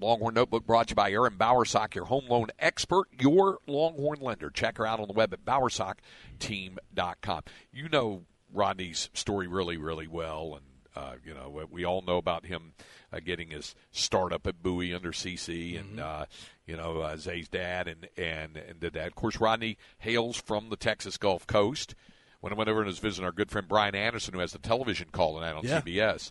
Longhorn Notebook brought to you by Aaron Bowersock, your home loan expert, your Longhorn lender. Check her out on the web at bowersockteam.com. You know Rodney's story really, really well, and uh, you know we all know about him uh, getting his start up at Bowie under CC, and Mm-hmm. uh, you know uh, Zay's dad and and and did that. Of course, Rodney hails from the Texas Gulf Coast. When I went over and was visiting our good friend Brian Anderson, who has the television call tonight on Yeah. CBS,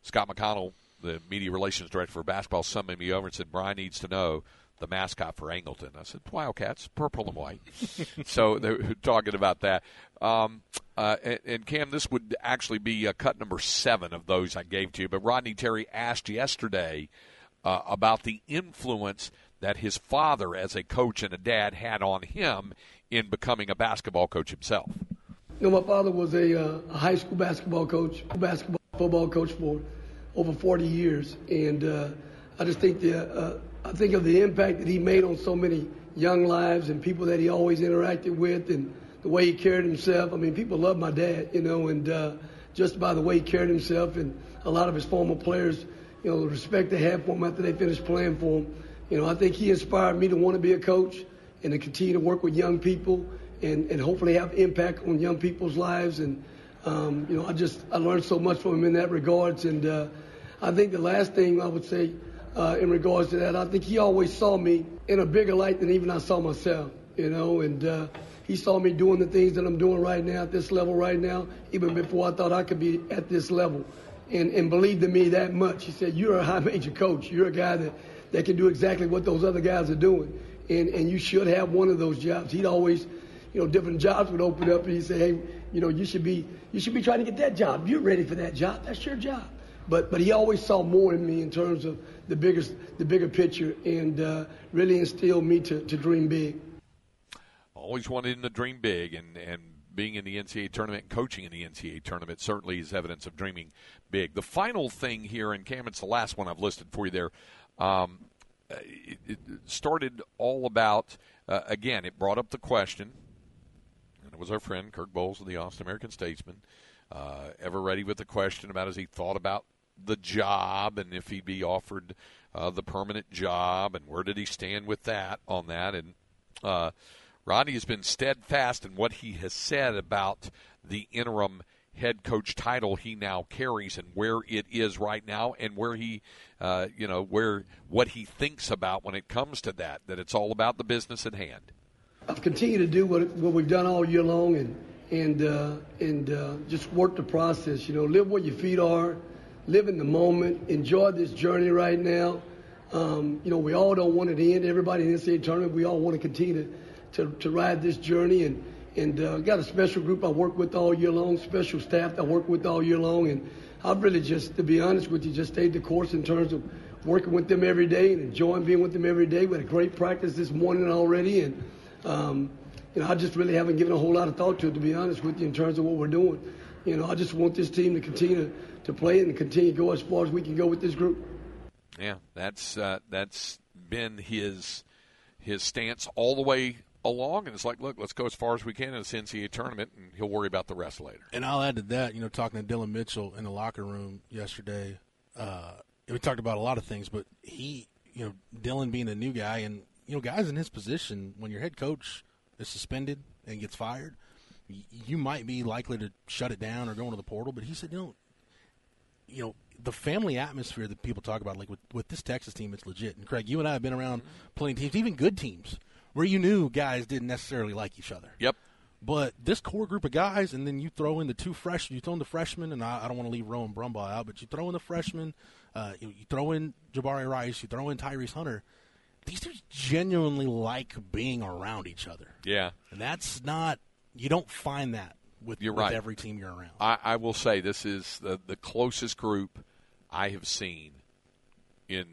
Scott McConnell, the media relations director for basketball, summoned me over and said, Brian needs to know the mascot for Angleton. I said, Wildcats, purple and white. so they were talking about that. Um, uh, and, and Cam, this would actually be uh, cut number seven of those I gave to you. But Rodney Terry asked yesterday uh, about the influence that his father, as a coach and a dad, had on him in becoming a basketball coach himself. You know, my father was a, uh, a high school basketball coach, basketball, football coach for over 40 years, and uh, I just think the uh, I think of the impact that he made on so many young lives and people that he always interacted with, and the way he carried himself. I mean, people love my dad, you know, and uh, just by the way he carried himself, and a lot of his former players, you know, the respect they had for him after they finished playing for him. You know, I think he inspired me to want to be a coach and to continue to work with young people and, and hopefully have impact on young people's lives. And, um, you know, I just, I learned so much from him in that regards. And uh, I think the last thing I would say uh, in regards to that, I think he always saw me in a bigger light than even I saw myself, you know, and uh, he saw me doing the things that I'm doing right now at this level right now, even before I thought I could be at this level. And, and believed in me that much. He said, You're a high major coach. You're a guy that, that can do exactly what those other guys are doing. And, and you should have one of those jobs. He'd always, you know, different jobs would open up and he'd say, Hey, you know, you should be you should be trying to get that job. You're ready for that job. That's your job. But but he always saw more in me in terms of the biggest the bigger picture and uh, really instilled me to, to dream big. always wanted him to dream big, and, and being in the NCAA tournament and coaching in the NCAA tournament certainly is evidence of dreaming big. The final thing here, and Cam, it's the last one I've listed for you there. Um, it, started all about, uh, again, it brought up the question, was our friend Kirk Bohls of the Austin American Statesman, uh, ever ready with the question about as he thought about the job and if he'd be offered uh, the permanent job and where did he stand with that on that. And uh, Rodney has been steadfast in what he has said about the interim head coach title he now carries and where it is right now and where he uh, you know where what he thinks about when it comes to that that it's all about the business at hand I've continued to do what, what we've done all year long and and uh, and uh, just work the process. You know, live where your feet are, live in the moment, enjoy this journey right now. Um, you know, we all don't want it to end. Everybody in the NCAA tournament, we all want to continue to, to, to ride this journey. And and uh, got a special group I work with all year long, special staff I work with all year long. And I've really just, to be honest with you, just stayed the course in terms of working with them every day and enjoying being with them every day. We had a great practice this morning already, and um, you know, I just really haven't given a whole lot of thought to it, to be honest with you, in terms of what we're doing. You know, I just want this team to continue to play and continue to go as far as we can go with this group. Yeah, that's uh, that's been his his stance all the way along, and it's like, look, let's go as far as we can in this NCAA tournament, and he'll worry about the rest later. And I'll add to that, you know, talking to Dillon Mitchell in the locker room yesterday, uh, we talked about a lot of things, but he, you know, Dillon being a new guy, and you know, guys in his position, when your head coach is suspended and gets fired, you might be likely to shut it down or go into the portal. But he said, you know, you know, the family atmosphere that people talk about, like with with this Texas team, it's legit. And Craig, you and I have been around playing teams, even good teams, where you knew guys didn't necessarily like each other. Yep. But this core group of guys, and then you throw in the two freshmen. you throw in the freshmen, and I, I don't want to leave Rowan Brumbaugh out, but you throw in the freshmen, uh, you, you throw in Jabari Rice, you throw in Tyrese Hunter. These dudes genuinely like being around each other, Yeah, and that's not you don't find that with, You're with right. every team you're around. I, I will say this is the the closest group I have seen in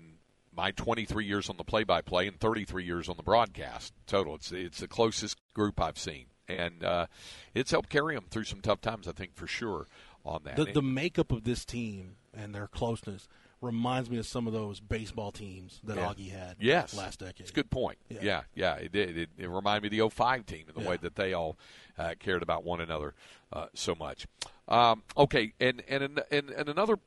my 23 years on the play-by-play and 33 years on the broadcast total. It's it's the closest group I've seen, and uh, it's helped carry them through some tough times. I think for sure on that. The, the makeup of this team and their closeness reminds me of some of those baseball teams that Yeah. Augie had Yes. last decade. It's a good point. Yeah. Yeah, yeah, it did. It, it reminded me of the 05 team and the Yeah. way that they all uh, cared about one another uh, so much. Um, okay, and, and and and another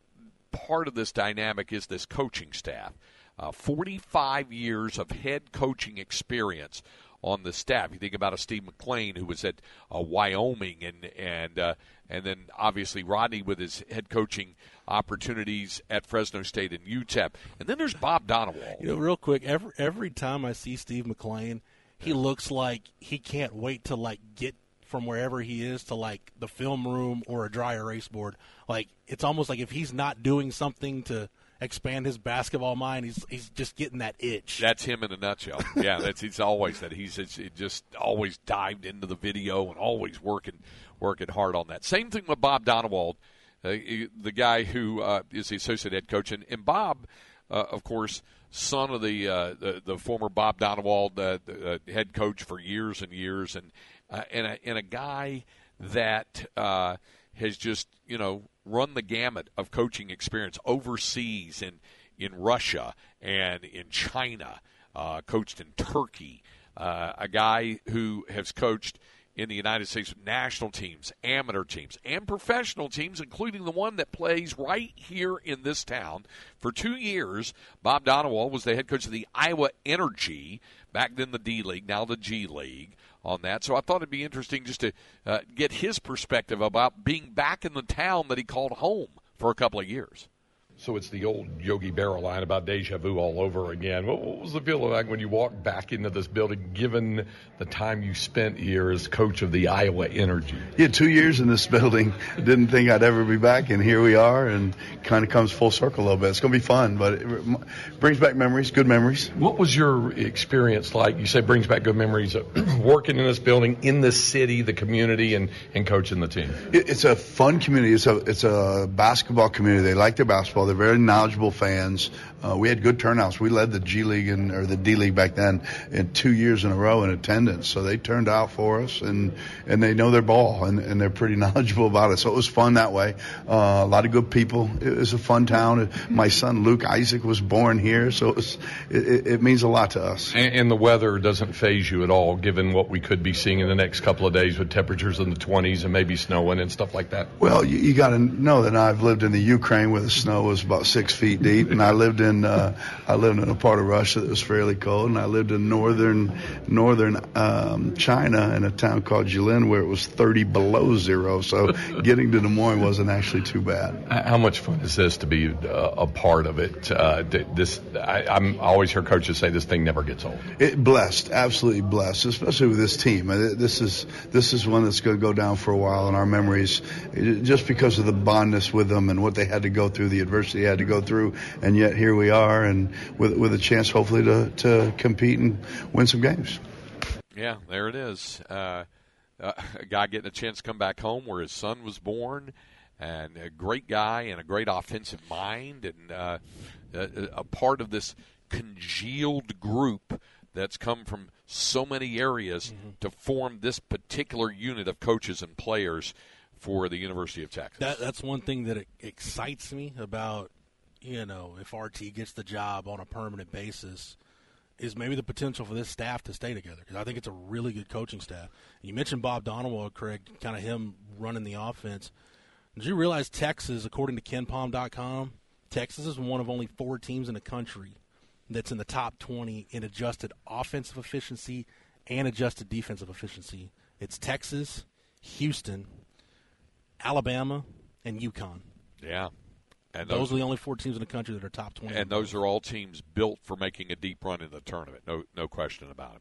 part of this dynamic is this coaching staff. Uh, 45 years of head coaching experience on the staff. You think about a Steve McClain who was at uh, Wyoming, and and uh, and then obviously Rodney with his head coaching opportunities at Fresno State and UTEP, and then there's Bob Donewald. You know, real quick, every every time I see Steve McClain, he looks like he can't wait to like get from wherever he is to like the film room or a dry erase board. Like it's almost like if he's not doing something to expand his basketball mind, he's he's just getting that itch. That's him in a nutshell. Yeah, that's he's always that. He's just always dived into the video and always working working hard on that. Same thing with Bob Donewald, uh, the guy who uh, is the associate head coach, and, and Bob, uh, of course, son of the uh, the, the former Bob Donewald, uh, the, uh, head coach for years and years, and uh, and a, and a guy that uh, has just you know run the gamut of coaching experience overseas in in Russia and in China, uh, coached in Turkey. Uh, a guy who has coached in the United States national teams, amateur teams, and professional teams, including the one that plays right here in this town. For two years, Bob Donewald was the head coach of the Iowa Energy, back then the D League, now the G League on that. So I thought it'd be interesting just to uh, get his perspective about being back in the town that he called home for a couple of years. So it's the old Yogi Berra line about deja vu all over again. What, what was the feeling like when you walked back into this building, given the time you spent here as coach of the Iowa Energy? Yeah, two years in this building. Didn't think I'd ever be back, and here we are, and kind of comes full circle a little bit. It's going to be fun, but it brings back memories, good memories. What was your experience like? You say brings back good memories of working in this building, in this city, the community, and, and coaching the team. It, it's a fun community. It's a it's a basketball community. They like their basketball. They're very knowledgeable fans. Uh, we had good turnouts. We led the G League and or the D League back then in two years in a row in attendance. So they turned out for us, and and they know their ball, and, and they're pretty knowledgeable about it. So it was fun that way. Uh, a lot of good people. It was a fun town. My son Luke Isaac was born here, so it, was, it, it- means a lot to us. And, and the weather doesn't phase you at all, given what we could be seeing in the next couple of days with temperatures in the 20s and maybe snowing and stuff like that. Well, you, you got to know that I've lived in the Ukraine where the snow was about six feet deep, and I lived in uh, I lived in a part of Russia that was fairly cold, and I lived in northern northern um, China in a town called Jilin where it was 30 below zero. So getting to Des Moines wasn't actually too bad. How much fun is this to be uh, a part of it? Uh, this I, I'm I always hear coaches say this thing never gets old. It blessed, absolutely blessed, especially with this team. Uh, This is this is one that's going to go down for a while in our memories, uh, just because of the bondness with them and what they had to go through, the adversity they had to go through, and yet here we are, and with with a chance hopefully to to compete and win some games. Yeah, there it is. Uh, uh, a guy getting a chance to come back home where his son was born, and a great guy and a great offensive mind, and uh, a, a part of this congealed group that's come from so many areas to form this particular unit of coaches and players for the University of Texas. That that's one thing that excites me about you know if RT gets the job on a permanent basis is maybe the potential for this staff to stay together because I think it's a really good coaching staff. You mentioned Bob Donewald, Craig, kind of him running the offense. Did you realize Texas, according to KenPom.com, Texas is one of only four teams in the country that's in the top 20 in adjusted offensive efficiency and adjusted defensive efficiency. It's Texas, Houston, Alabama, and UConn. yeah, and Those are the only four teams in the country that are top 20. and those are all teams built for making a deep run in the tournament. No, no question about it.